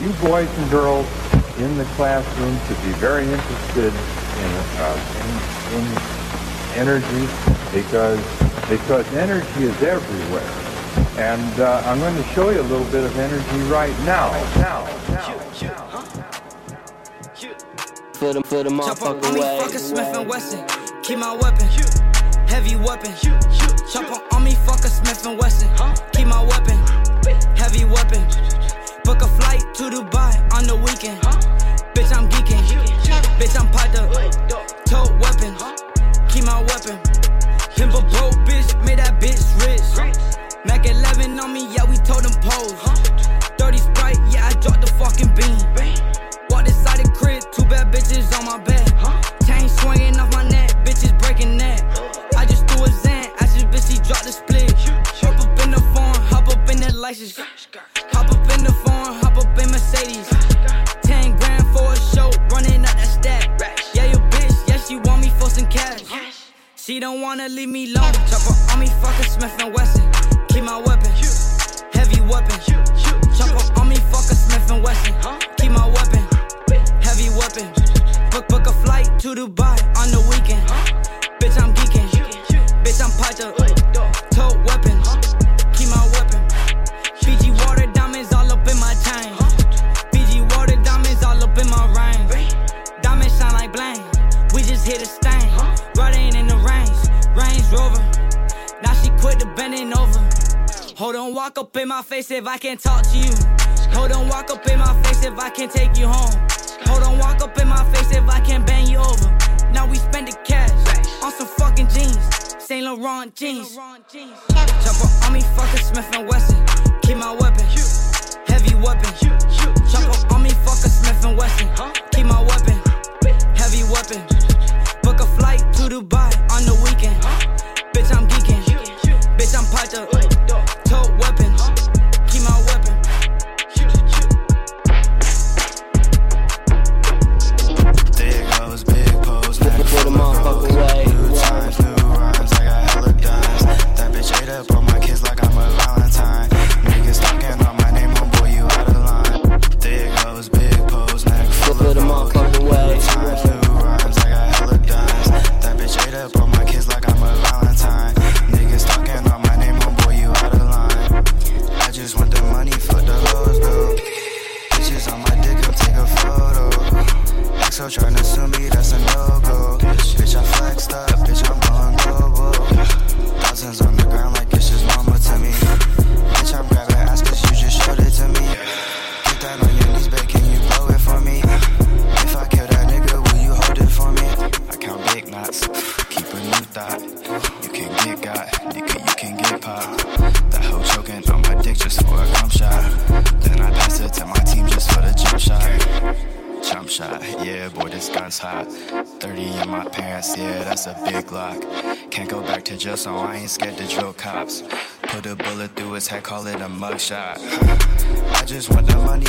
you boys and girls in the classroom should be very interested in, uh, in, in energy because, because energy is everywhere. And uh, I'm going to show you a little bit of energy right now. Now, now, now. For the, for the motherfucking on me, way. fuck a Smith and Wesson. Keep my weapon. Heavy weapon. Chop on me, fuck a Smith and Wesson. Keep my weapon. Heavy weapon. Book a flight to Dubai on the weekend. Huh? Bitch, I'm geeking. Bitch, I'm popped up. Tote weapon. Huh? Keep my weapon. Pimp a broke bitch, made that bitch rich. Mac 11 on me, yeah, we told them pose. Dirty Sprite, yeah, I dropped the fucking beam. Walked inside the crib, two bad bitches on my bed. Chain swinging off my neck, bitches breaking neck. I just threw a Zan, asked this bitch, she dropped the split. Up that license. Hop up in the phone, hop up in Mercedes. 10 grand for a show, running out that stack. Yeah, your bitch, yeah, she want me for some cash. She don't wanna leave me alone. Chopper on me, fuck a Smith and Wesson. Keep my weapon, heavy weapon. Chopper on me, fuck a Smith and Wesson. Keep my weapon, heavy weapon. Book book a flight to Dubai on the weekend. Bitch, I'm geeking. Bitch, I'm piped up. Tote weapon. The bending over. Hold on, walk up in my face if I can't talk to you. Hold on, walk up in my face if I can't take you home. Hold on, walk up in my face if I can't bang you over. Now we spend the cash on some fucking jeans. Saint Laurent jeans. Chopper on me, fuck a Smith and Wesson. Keep my weapon. Heavy weapon. Chopper on me, fuck a Smith and Wesson. Keep my weapon. Heavy weapon. Book a flight to Dubai on the weekend. Bitch, I'm geeking. Bitch, I'm piped up. Tote weapon. Call it a mugshot. I just want the money,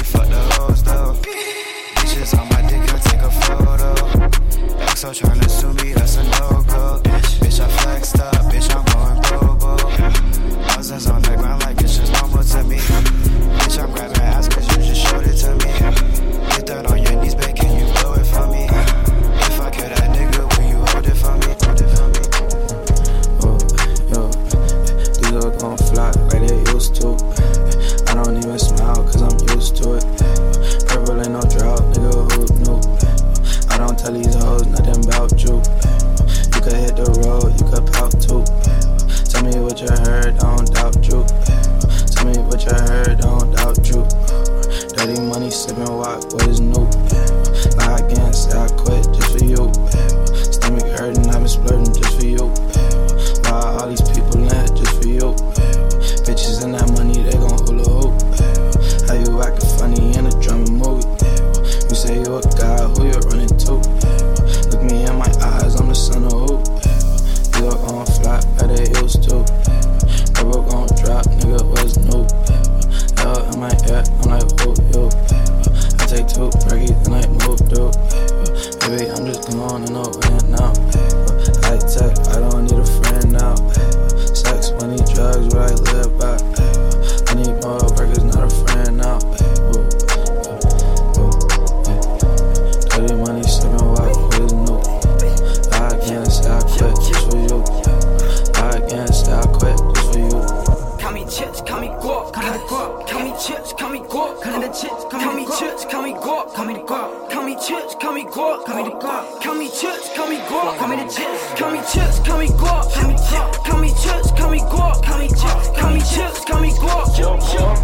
call me guap, call me guap, call me chips, call me guap, call me the chips, call me chips, call me guap, call me guap, call me chips, call me guap, call me chips, call me chips, call me guap,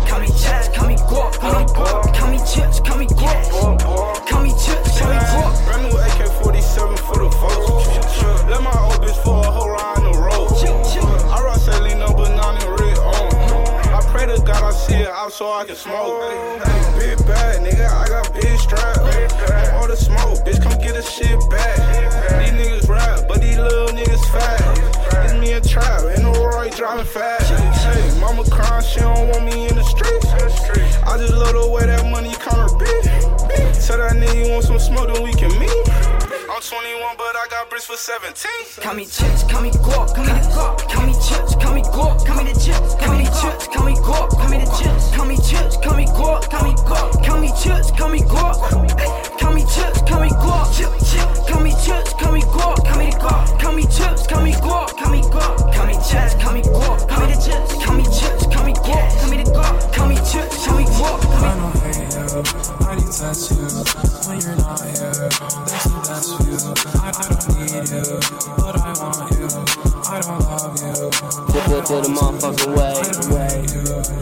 call me chips, call me guap, call me guap, call me chips, call me guap, call me chips, call me guap. Brand new AK-47 Out so I can smoke. Big bag, nigga, I got big strap. All the smoke, bitch, come get a shit back. These niggas rap, but these little niggas fat. It's me a trap, in a Roy driving fast. Hey, mama crying, she don't want me in the streets. I just love the way that money kinda big. Tell that nigga you want some smoke, then we can meet. I'm 21, but I got bricks for 17. Call me chips, call me guap, call me the guap, call me chips, call me guap, call me the chips, call me chips, call me guap, call me the chips, call me chips, call me guap, call me guap, call me chips, call me guap, call me chips, call me guap, call me chips, call me guap, call me the guap, call me chips, call me guap, call me guap, call me chips, call me guap, call me the chips, call me chips, call me guap, call me the guap, call me chips, call me guap, I don't hate you, I detest you when you're not here. Best view. I, I don't need you, but I want you. I don't love you. Flip, flip, flip the motherfucking way.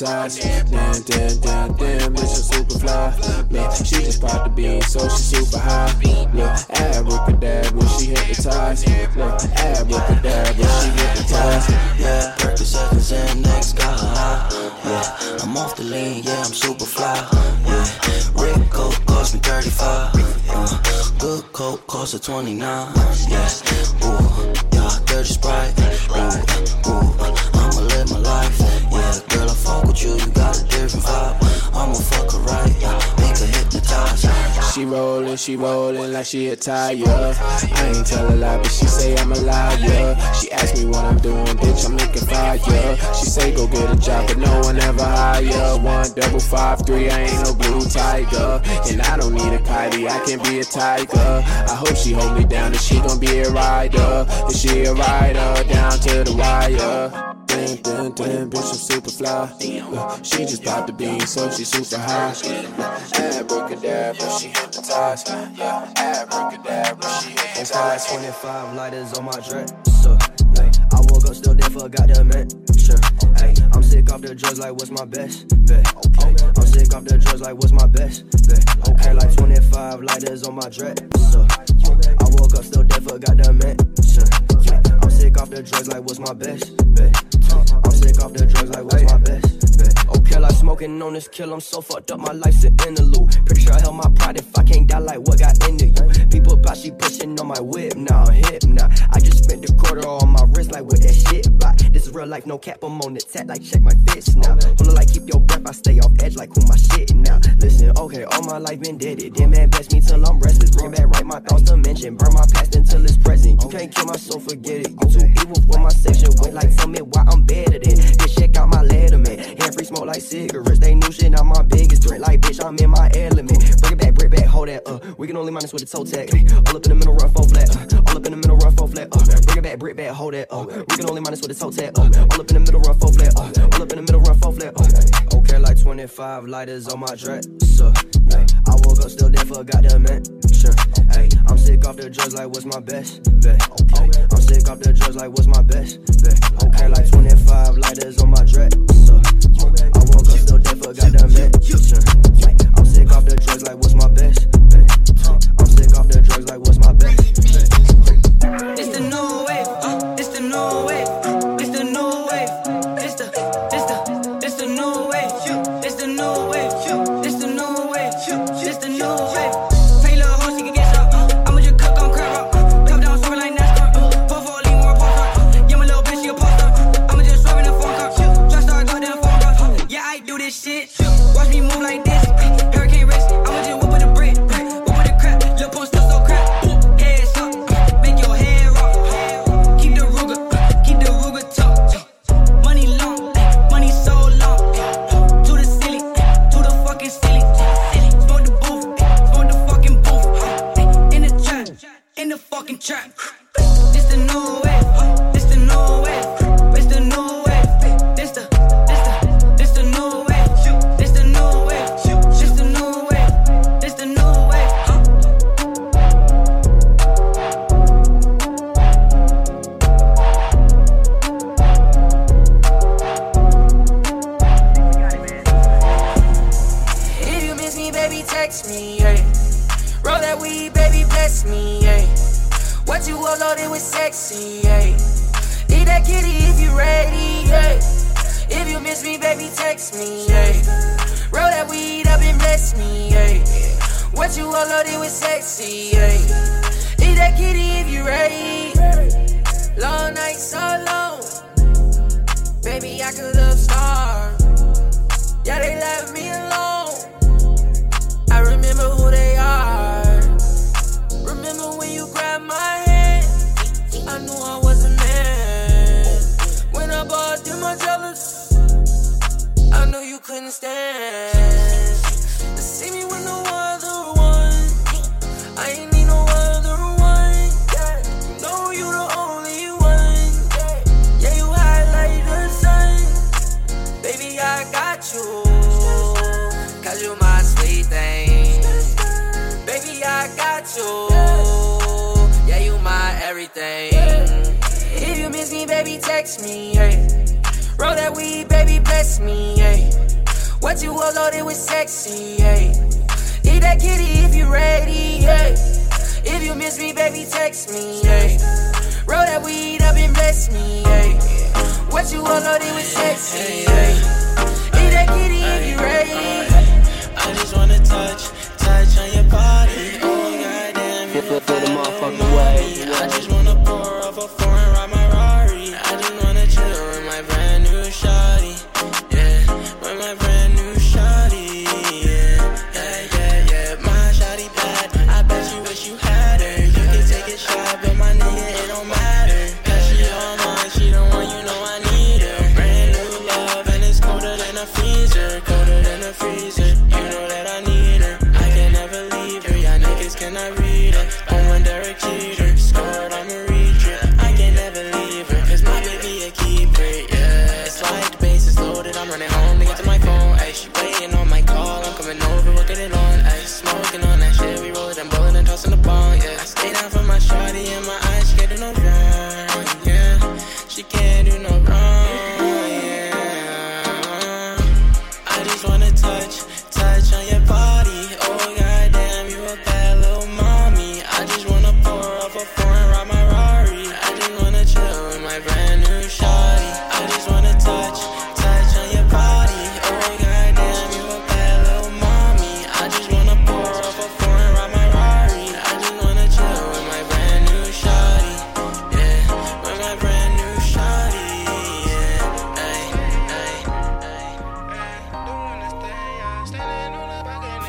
Damn, damn, damn, damn, bitch, I'm super fly. Yeah, she just bout to be, so she super high. Yeah, abracadabra, she hypnotized. Yeah, abracadabra, she hypnotized. Yeah, Percocets and next high. Yeah, I'm off the lean, yeah, I'm super fly. Yeah, red coat cost me 35. Uh, good coat cost a 29. Yeah, ooh, yeah, dirty sprite. Ooh, ooh, you, you got a different vibe. I'ma fuck her right, make her. She rollin', she rollin' like she a tire. I ain't tell a lie, but she say I'm a liar. She ask me what I'm doing, bitch, I'm making fire. She say go get a job, but no one ever hire. One double five three, I ain't no blue tiger, and I don't need a kitey, I can be a tiger. I hope she hold me down, and she gon' be a rider. And she a rider down to the wire. Damn, damn, damn, bitch, I'm super fly. Uh, she just popped the bean, so she super high. Abracadabra, she hypnotized. Yeah, abracadabra, she hypnotized. 25 lighters on my dresser. Ay, I woke up still there, forgot to mention. I'm sick off the drugs, like what's my best bet? Okay, I'm sick off the drugs, like what's my best bet? Okay, like 25 lighters on my dresser. I woke up still there, forgot to mention. I'm sick off the drugs, like what's my best bet? I'm sick off the drugs, like what's my best bet? Okay, like smoking on this kill, I'm so fucked up, my life's an interlude. Pretty sure I held my pride if I can't die, like what got into you? People about she pushing on my whip now, hip now. I just spent the quarter on my wrist, like what that shit by. This is real life, no cap, I'm on the tap, like check my fist now. Hold like keep your breath, I stay off edge, like who my shit now. Listen, okay, all my life been dead, it then man bless me till I'm restless. Bring back right my thoughts to mention, burn my past until it's present. You can't kill my soul, forget it. You too evil for my section, went like from me why I'm better than. Just check out my letterman, free smoke like cigarettes. They new shit, I'm my biggest threat. Like bitch, I'm in my element. Bring it back, bring it back, hold that uh. We can only minus with the toe tag. All up in the middle, run full flat. Uh, all up in the middle, full flat. Uh, bring it back, brick back, hold that. Uh, we can only minus with the toe tag. Uh, all up in the middle, run full flat. Uh, all up in the middle, run full flat. Uh, okay, like 25 lighters on my dresser. Hey, I woke up still there for a goddamn mention. Hey, I'm sick off the drugs, like what's my best bet? Okay, I'm sick off the drugs, like what's my best bet? Okay, like 25 lighters on my dresser. I woke up still there for a goddamn mention. I'm sick off the drugs, like what's my best bet? I'm sick off the drugs, like what's my best It's the new wave. Uh, it's the new wave. Bless me, yeah. What you uploaded was sexy, yeah. Eat that kitty if you ready. Long night so long. Baby, I could love star. Yeah, they left me alone. I remember who they are. Remember when you grabbed my hand? I knew I was a man. When I bought them, I jealous. I knew you couldn't stand see me with no other one. I ain't need no other one. Know you the only one. Yeah, yeah you highlight the sun. Baby, I got you. Cause you my sweet thing. Baby, I got you. Yeah, you my everything. If you miss me, baby, text me. Hey. Roll that weed, baby, bless me. Hey. What you uploaded was sexy. Hey. Eat that kitty if you ready. Hey. If you miss me, baby, text me. Hey. Roll that weed up and bless me. Hey. What you uploaded was sexy. Hey. Eat that kitty if you ready. I just wanna touch, touch on your body. Oh goddamn, you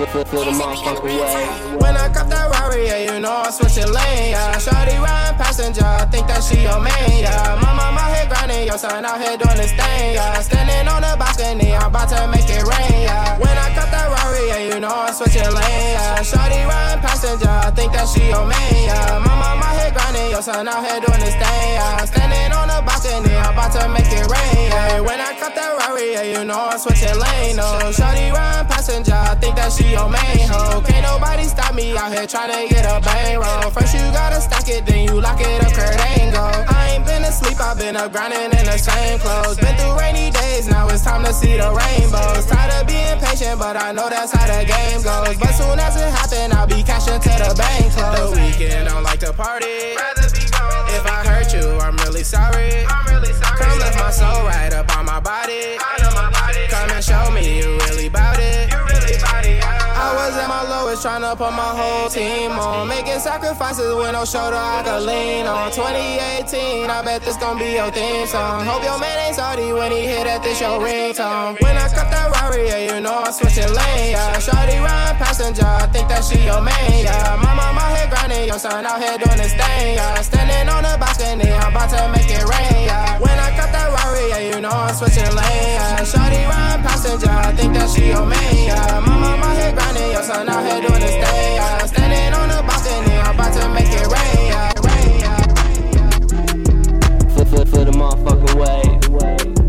Feel, feel, feel the motherfucking way. When I cop that Rari, yeah, you know I'm switching lane, yeah. Shawty riding passenger, I think that she your main, yeah. My mama here grinding, your son out here doing this thing, yeah. Standing on the balcony, I'm about to make it rain, yeah. When I cop that Rari, yeah, you know I'm switching lane, yeah. Shawty riding passenger. I think that she your main, yeah. My mama here grinding, your son out here doing this thing, yeah. Standing on the balcony, I'm about to make it rain, yeah. When I cut that Rari, yeah, you know I'm switching lane, oh. Shorty run passenger, I think that she your main hoe. Can't nobody stop me out here trying to get a bang roll. First you gotta stack it, then you lock it up, Kurt Angle. I ain't been asleep, I've been up grinding in the same clothes. Been through rainy days, now it's time to see the rainbows. Tired of being patient, but I know that's how the game goes. But soon as it happen, I'll be cashing to the bank close. The weekend don't like to party. If I hurt you, I'm really sorry. I'm really sorry. Come lift my soul right up on my body. Come and show me you really bout it. I was at my lowest trying to put my whole team on. Making sacrifices with no shoulder I could lean on. 2018, I bet this gon' be your theme song. Hope your man ain't salty when he hit at this your ringtone. When I cut that Rari, yeah, you know I'm switching lane, yeah. Shorty run passenger, I think that she your main, yeah. Mama here grinding, your son out here doing his thing, yeah. Standing on the balcony, I'm about to make it rain, yeah. When I cut that Rari, yeah, you know I'm switching lane, yeah. Shorty run passenger, I think that she your main, yeah. Mama here grinding, your son out here doing his thing, yeah. Standing on the balcony, I'm about to make it rain, yeah. Rain, yeah. For, for, for the motherfucking way.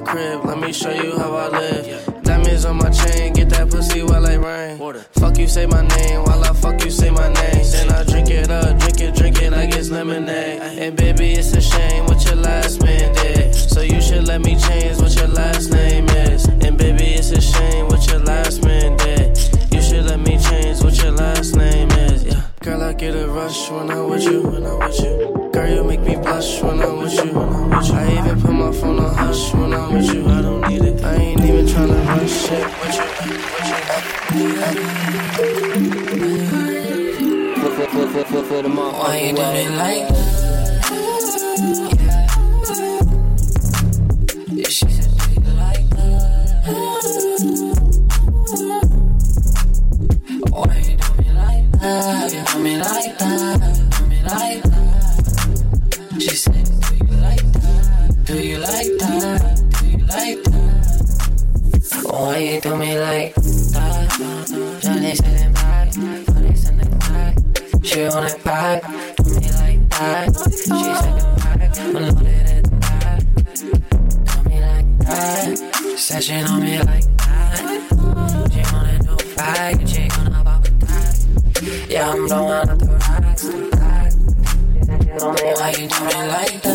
Come back to my crib. Let me show you how I live. Diamonds on my chain. Get that pussy while I rain. Fuck you, say my name. While I fuck you, say my name. Then I drink it up, drink it, drink it like it's lemonade. And baby, it's a shame what your last man did. So you should let me change what your last name is. And baby, it's a shame what your last man did. You should let me change what your last name is. Yeah. Girl, I get a rush when I'm with you. When I'm with you. Girl, you make me blush when I'm with you. When I'm with you. I even put my phone on hush when I'm with you. I don't need it. I ain't even tryna rush shit with you. For, for, for, for, for, for the Why you do it like Why do me like that? Johnny it back, Johnny said it back. She on it back, do me like that. She said it back, I'm loaded at the back. Do me like that. Said she on me like that. She wanna do back, and she gonna pop a that. Yeah, I'm blowing up the racks, the back. She said she me, why you do me like that?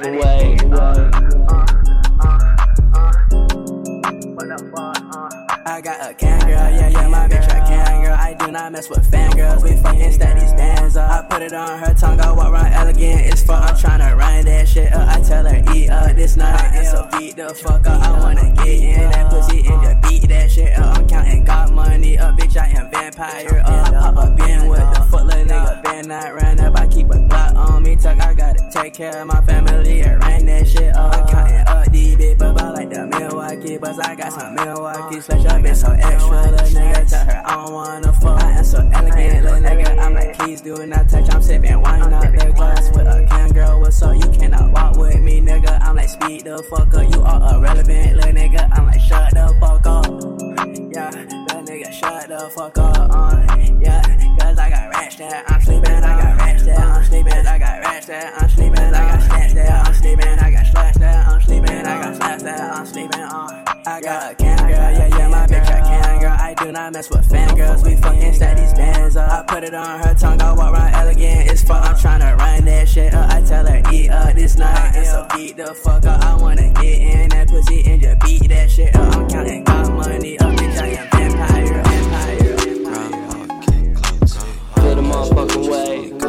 The motherfucking way. I got a cam girl, yeah, yeah, my bitch a cam girl. I do not mess with steady I put it on her tongue, I walk around elegant. It's for I'm tryna run that shit up. I tell her, eat up this nut, and so beat the fuck up. I wanna get in that pussy and just beat that shit up. I'm counting God money up, bitch, I am vampire up. I pop up in with the foot little nigga, been not run up. I keep a Glock on me, tuck, I gotta take care of my family and ran that shit up. I'm counting up these big bubba like the Milwaukee, but I got some Milwaukee slash up, bitch, so extra, little nigga. Tell her I don't wanna fuck. I am so elegant, little nigga. I'm like, please do not touch. I'm sipping wine out the glass with a cam girl. What's up? You cannot walk with me, nigga. I'm like, speed the fuck up. You are irrelevant, little nigga. I'm like, shut the fuck up. Yeah, little nigga, shut the fuck up. Uh, yeah, cause I got rats that I'm sleeping. I got rats that I'm sleeping. I got rats that I'm sleeping. I got snatch that I'm sleeping. I got slash that I'm sleeping. I got slash that I'm sleeping, I got a cam cam. I mess with fangirls, we fucking stack these bands up. I put it on her tongue, I walk around elegant It's fuck. I'm tryna run that shit up. I tell her, eat up this night, and so beat the fuck up. I wanna get in that pussy and just beat that shit up. I'm counting God money up, bitch, I am vampire, vampire, vampire. Feel the motherfucking way.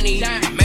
Poppin'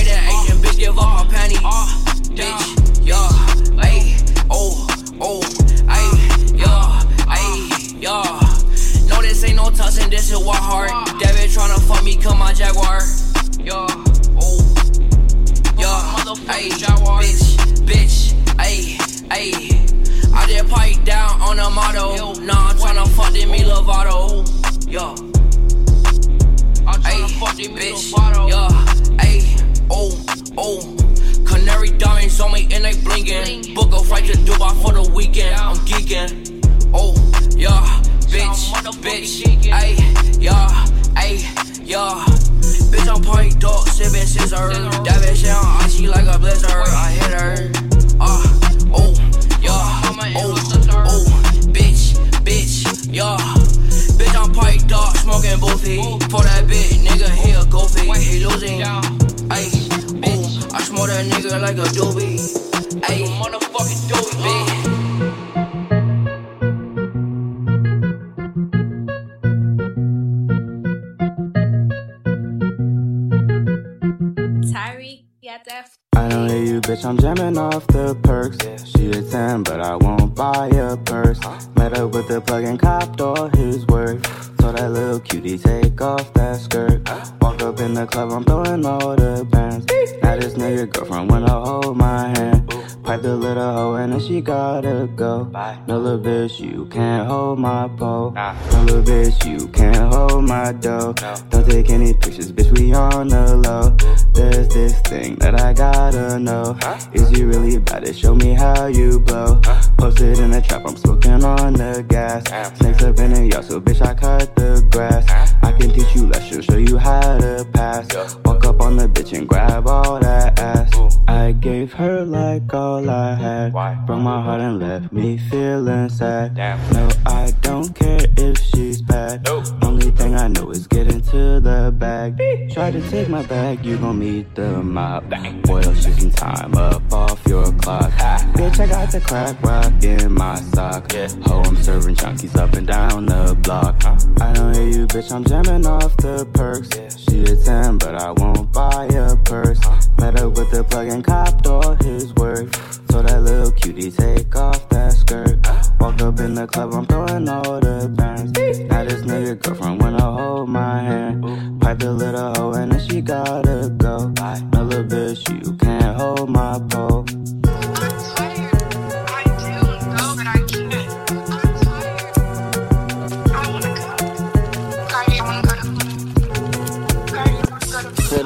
the perks. She a 10, but I won't buy a purse. Met up with the plug and copped all his work. Told that little cutie take off that skirt. Walk up in the club, I'm throwing all the bands. Now this nigga girlfriend wanna hold my hand. Pipe the little hoe and then she gotta go. No little bitch, you can't hold my pole. No little bitch, you can't hold my dough. Don't take any pictures, bitch. We on the low. There's this thing that I gotta know. Is you really about it? Show me how you blow. Posted in the trap, I'm smoking on the gas. Snakes up in the yard, so bitch, I cut the grass. I can teach you lessons, show you how to pass. Walk up on the bitch and grab all that ass. I gave her like all all I had. Why? Broke my heart and left me feeling sad. Damn. No, I don't care if she's bad. Nope. Only thing I know is get into the bag. Try to take my bag, you gon' meet the mob. Boy, Boil shit some time up off your clock. Ha. Bitch, I got the crack rock in my sock. Yeah. Ho, I'm serving junkies up and down the block. Huh? I don't hear you, bitch, I'm jamming off the perks. Yeah she a 10, but I won't buy a purse. Met up with the plug and copped all his worth. So that little cutie take off that skirt. Walk up in the club, I'm throwing all the bands. Now this nigga girlfriend wanna hold my hand. Pipe the little hoe and then she gotta go. No little bitch, you can't hold my pole.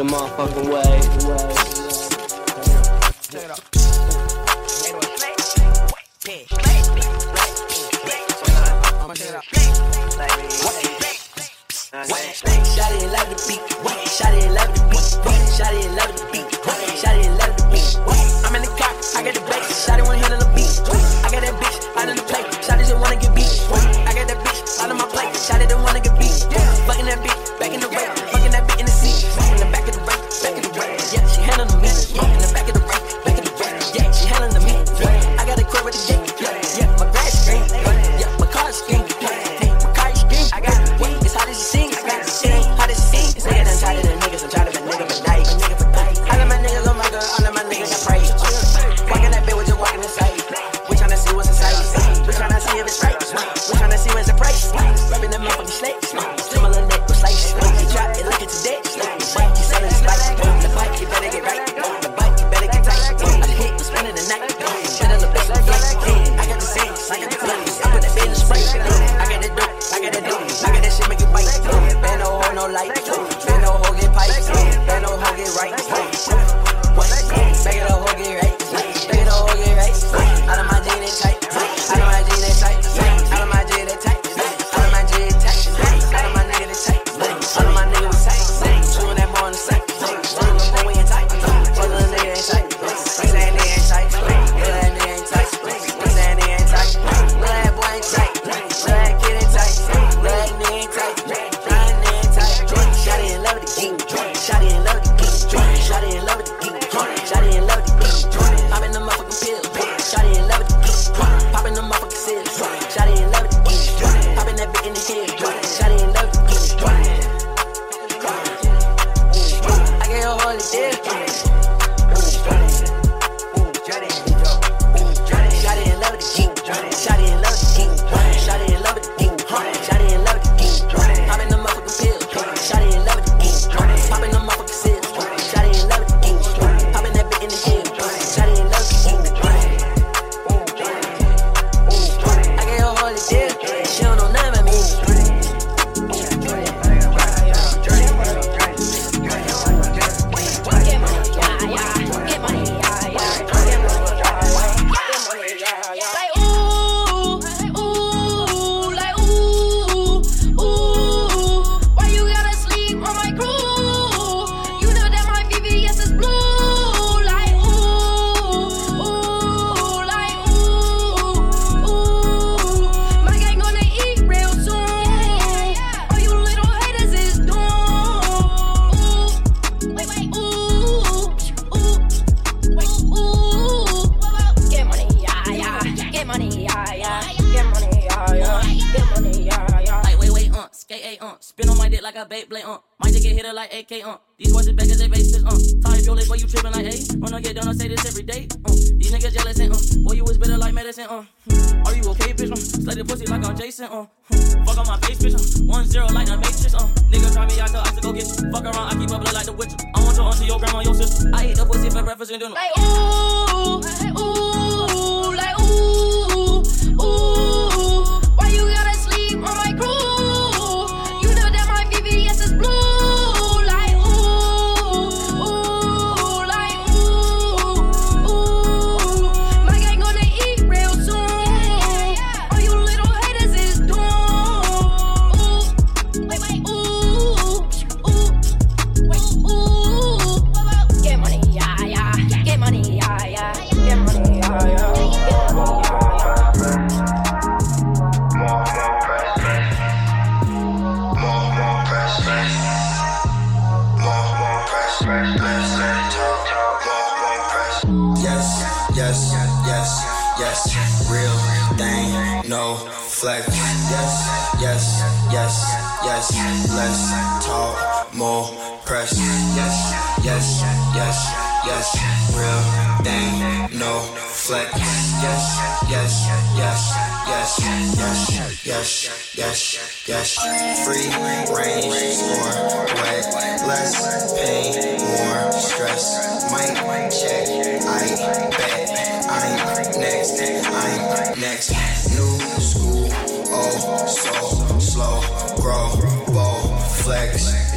motherfucking way.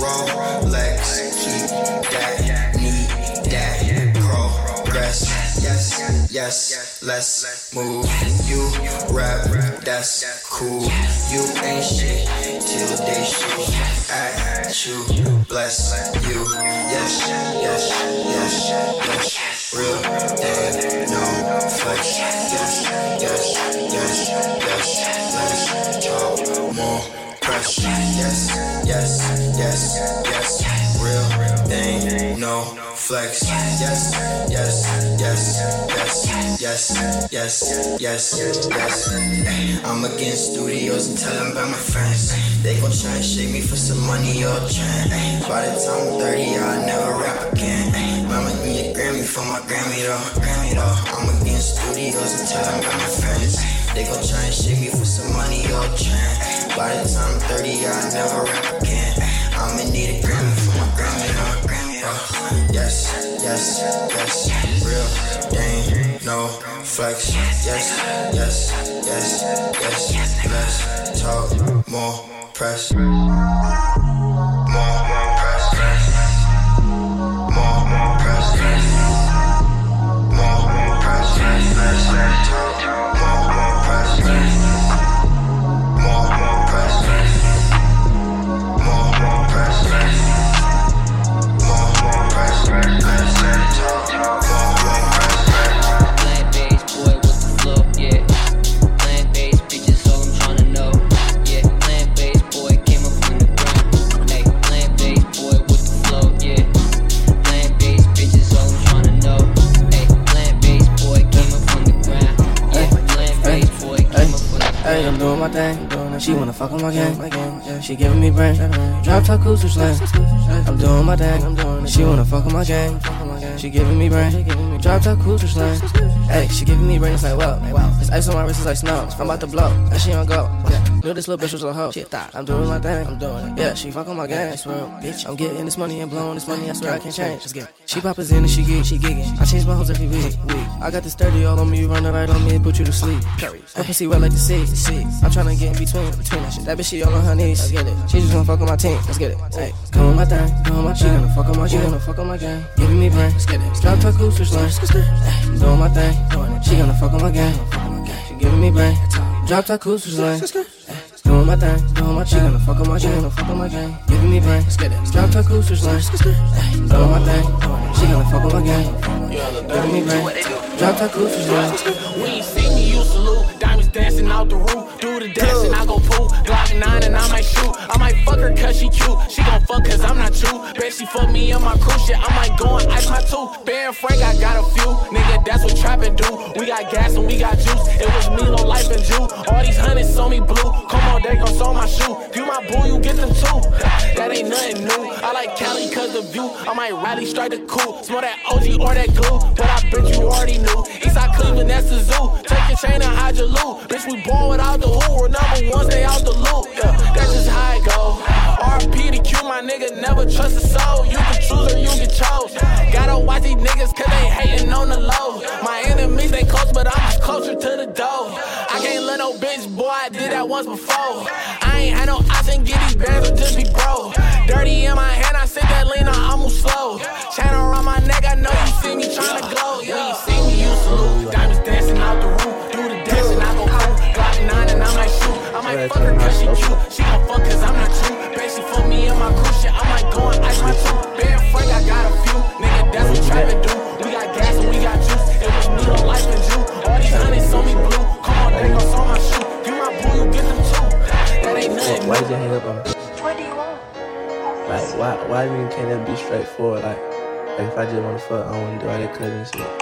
Rolex, keep that, need that, progress. Yes, yes, let's move. You rap, that's cool. You ain't shit till they shoot at you. Bless you. Yes, yes, yes, yes. Real and no flex. Yes, yes, yes, yes. Let's talk more press. Yes, yes, yes, yes. Real thing, no flex. Yes, yes, yes, yes, yes, yes, yes, yes. I'm against studios and tell them about my friends. They gon' try and shake me for some money or trend. By the time I'm 30, I'll never rap again. Mama need a Grammy for my Grammy though. Grammy though. I'm against studios and tell them about my friends. They gon' try and shake me for some money or trend. By the time I'm 30, I'll never rap again. I'ma need a Grammy for my Grammy. Grammy though. Yes, yes, yes. Real thing, no flex. Yes, yes, yes, yes. Let's talk. More press. Fuck on my. Yeah, she giving me brain. Drop top cruiser slang. I'm doing my thing. She wanna fuck on my gang. She giving me brain. Drop top cruiser slang. Hey, she giving me brain. It's like, well, it's ice on my wrist. It's like snow. I'm about to blow. And she on go. Knew this little bitch was a hoe. Shit, thought I'm doing my thing. I'm doing it. Yeah, she fuck on my gang. I swear, bitch. I'm getting this money and blowing this money. I swear I can't change. Let's get. it. She pop us in and she geek. She geeking. I change my hoes every week. week. I got this 30 all on me. Run it right on me and put you to sleep. I Her pussy wet like the sea. I'm tryna get in between. Between that shit. That bitch she all on her knees. Let's get it. She just gonna fuck on my team. Let's get it. Hey, doing my thing. Doing my. She gonna fuck on my. She gonna fuck on my gang. Giving me brain. Let's get it. Drop her cool switch line. Hey, doing my thing. She gonna fuck on my gang. She giving me brain. Drop her cool switch line. Eh, doing my thing, doing my thing. She gonna fuck on my gang, gonna fuck on my gang. Giving me brain. Drop her cool switch line. Eh, doing my thing. She gonna fuck on my gang. Giving me brain. Drop her cool switch line. When you see me, you salute. Dancing out the roof. Do the and I go pool. Glock 9 and I might shoot. I might fuck her cause she cute. She gon' fuck cause I'm not you. Bet she fuck me in my crew shit. I might go and ice my tooth. Bear Frank, I got a few. Nigga, that's what trapping do. We got gas and we got juice. It was me, no life and Jew. All these hundreds on me blue. Come on, they gon' sew my shoe. You my boo, you get them too. That ain't nothing new. I like Cali cause the view. I might rally, strike the cool. Smell that OG or that glue. But I bet you already knew. Eastside Cleveland, that's the zoo. Take your chain and hide your loot. Bitch, we born without the who. We're number one, stay out the loop. Yeah, that's just how it go. RP to Q, my nigga, never trust a soul. You can choose or you can chose. Gotta watch these niggas cause they hating on the low. My enemies, they close, but I'm just closer to the door. I can't let no bitch, boy, I did that once before. I ain't had no option, get these bands or just be broke. Dirty in my hand, I said that lean, I move slow. Chain around my neck, I know you see me tryna glow. When you see me, you salute. Might shoot. I might fuck her cause she cute. She gon' fuck cause I'm not you. Bet she fuck me in my crew shit. I might go and ice my tooth. Bear Frank, I got a few. Nigga, that's what trappin' do. We got gas and we got juice. It was me, no life and you. All these hundreds on me blue. Come on, they gon' sew my shoe. You my boo, you get them too. That ain't nothing. Why did you hang up on me? What do you want? Like, why, why you can't that be straightforward? Like, like if I just want to fuck, I want to do all that cutting shit.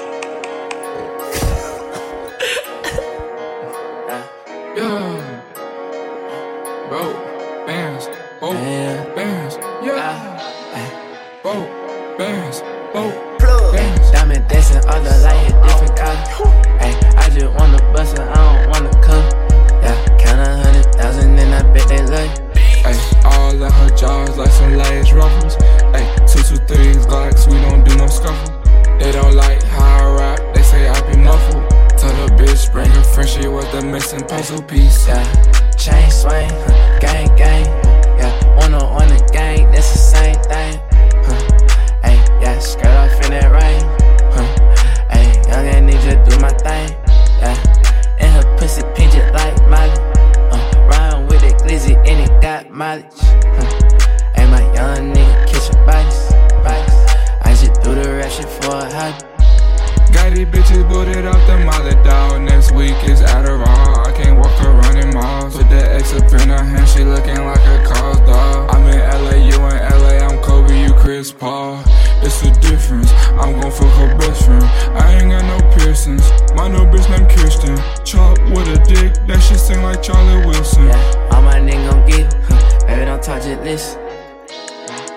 just booted up the mother doll. Next week is Adderall. I can't walk around in malls. Put that ex up in her hand, she looking like a cause dog. I'm in LA, you in LA. I'm Kobe, you Chris Paul. It's the difference. I'm gon' fuck her best friend. I ain't got no piercings. My new bitch named Kirsten. Chop with a dick, that shit sing like Charlie Wilson. Yeah, all my niggas gon' get, huh, baby, don't touch it, listen.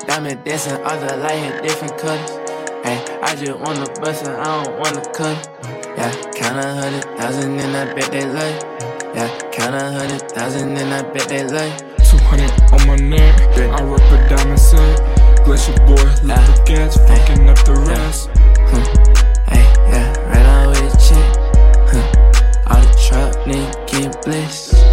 Diamond dancing, other light, different colors. Hey, I just wanna bust it, I don't wanna cut. Yeah, count a hundred thousand and I bet they it. Yeah, count a hundred thousand and I bet they love it. 200 on my neck. I rock a diamond set. Glacier boy, love the gas, fucking up the rest. Hmm. Hey, yeah, right on with a chick. Huh. All the truck nigga get bliss.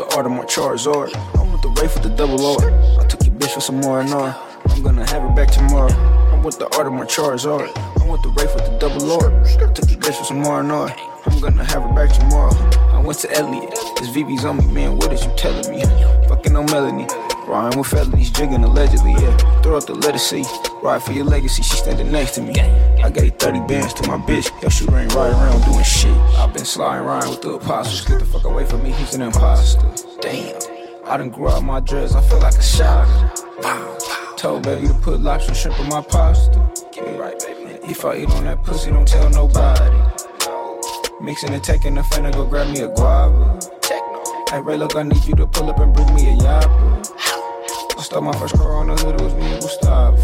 The art of my Charizard. I want the Wraith with the double R. I took your bitch for some more and R. I'm gonna have her back tomorrow. I want the art of my Charizard. I want the Wraith with the double R. I took your bitch for some more and R. I'm gonna have her back tomorrow. I went to Elliot. This VV's on me, man. What is you telling me? Fucking on Melanie. Ryan with felonies, jigging allegedly, yeah. Throw up the letter C. Ride for your legacy, she standing next to me. I gave 30 bands to my bitch. Your shooter ain't riding around doing shit. I've been sliding around with the apostles. Get the fuck away from me, he's an imposter. Damn. I done grew out my dreads, I feel like a shot. Told baby to put lobster shrimp in my pasta. Get me right, baby. If I eat on that pussy, don't tell nobody. Mixing and taking the finna go grab me a guava. Hey Ray, look, I need you to pull up and bring me a yappa. I stole my first car on the hood, it was me and Gustavo.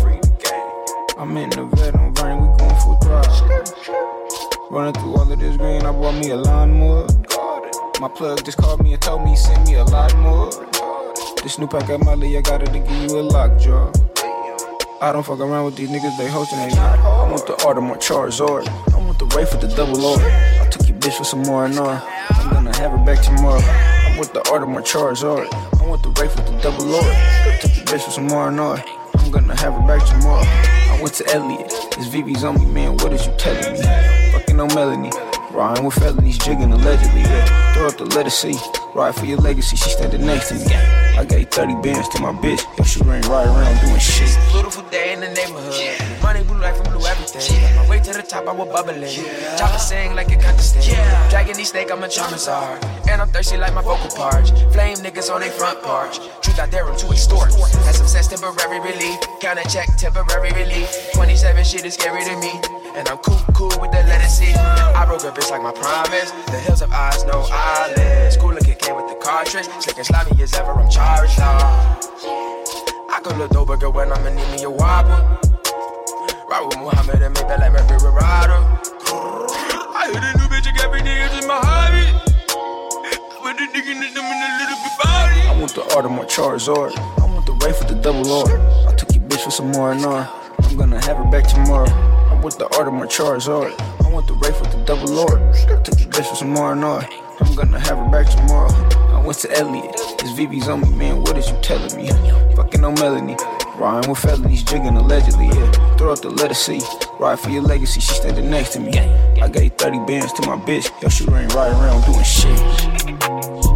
I'm in the vet, I'm burning, we going full drive. Running through all of this green, I bought me a lawnmower. My plug just called me and told me he sent me a lot more. This new pack at Molly, I got it to give you a lockjaw. I don't fuck around with these niggas, they hosting they not. I want the my Charizard. I want the Wraith with the double R. I took your bitch for some more and R. I'm gonna have her back tomorrow. I want the art of my Charizard. I'm with the Wraith with the double. I took the bitch for some more and R. I'm gonna have her back tomorrow. I went to Elliot. This VV's on me, man. What is you telling me? Fucking on Melanie. Ryan with felonies, jigging allegedly. Yeah. Throw up the letter C. Ride for your legacy, she standing next to me. I gave 30 bands to my bitch. Your she ain't riding around doing shit. Beautiful day in the neighborhood. Money blue life from blue everything. My way to the top, I was bubbling. Chopper sing like a contestant. Dragging these snake, I'm a charmer czar. And I'm thirsty like my vocal parts. Flame niggas on they front porch. Truth, I dare them to extort. Had some sense, temporary relief. Counter check, temporary relief. 27 shit is scary to me. And I'm cool, cool with the letter. I broke a bitch like my promise. The hills of eyes, no eyelids. Cool looking came with the cartridge. Slick and slimy as ever, I'm charged now. I could look dope, girl, when I'ma need me a wobble. Ride with Muhammad and maybe like Mary Rider. I hit a new bitch like every day, it's in my hobby. But the nigga in them in a little bit body. I want the art of my Charizard. I want the Wraith with the double R. I took your bitch for some more and R. I'm gonna have her back tomorrow. Want the art of my Charizard. I want the Wraith with the double. I took your bitch for some more and R. I'm gonna have her back tomorrow. I went to Elliot. This VV's on me, man. What is you telling me? Fucking on Melanie. Ryan with felonies, jigging allegedly, yeah. Throw up the letter C. Ride for your legacy, she standing next to me. I gave 30 bands to my bitch. Yo, she ain't riding around doing shit.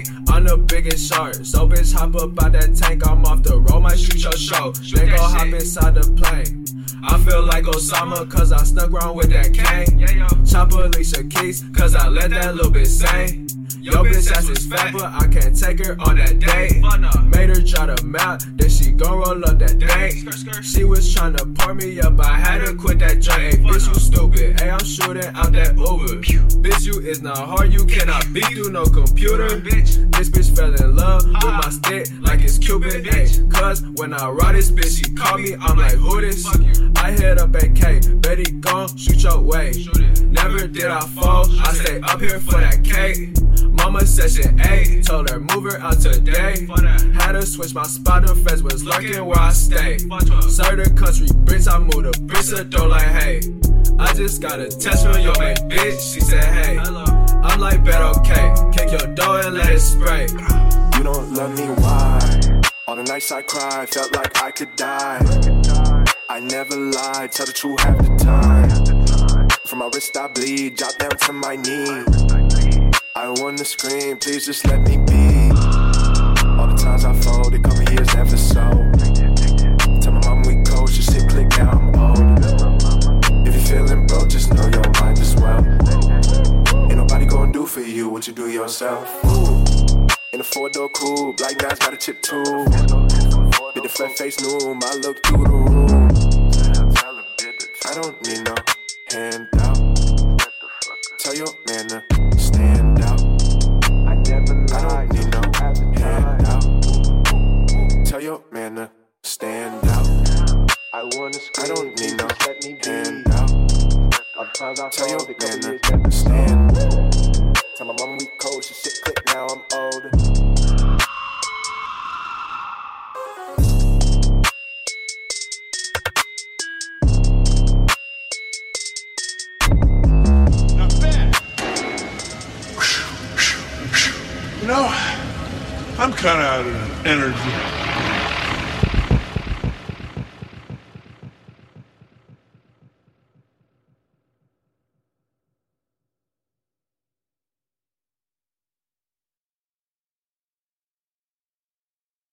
Hey, I'm the biggest shark. So, bitch, hop up out that tank. I'm off the road, might shoot your show. Then go hop inside the plane. I feel like Osama, cause I snuck around with that cane. Chop Alicia Keys, cause I let that little bitch sing. Yo, bitch ass is fat, but I can't take her on that date. Made her try to mount, then she gon' roll up that thing. She was tryna pour me up, I had to quit that joint. Hey, bitch, you stupid. Hey, I'm shooting out that Uber. Bitch, you is not hard, you cannot beat through no computer. Bitch, this bitch fell in love with my stick like it's Cupid. Hey, cause when I ride this bitch, she call me, I'm like, who this? I hit up AK, Betty gon' shoot your way. Never did I fall, I stay up here for that cake. Mama session A, told her move her out today. Had to switch my spot, the feds was lurking where I stay. Sir the country, bitch, I moved a bitch to door like hey. I just got a text from your main bitch, she said hey. I'm like, bet okay, kick your door and let it spray. You don't love me, why? All the nights I cried, felt like I could die. I never lied, tell the truth half the time. From my wrist I bleed, drop down to my knee. I wanna scream, please just let me be. All the times I fold, it couple years never so. Tell my mom we cold, she sit click now I'm old. Oh. If you're feeling broke, just know your mind as well. Ain't nobody gonna do for you what you do yourself. Ooh. In a four door coupe, like Nas got a chip too. Get the flat face noom, I look through the room. I don't need no handout. Tell your man to handout. Tell your man to stand. Tell my mom we cold, she shit click now I'm old. You know, I'm kind of out of energy.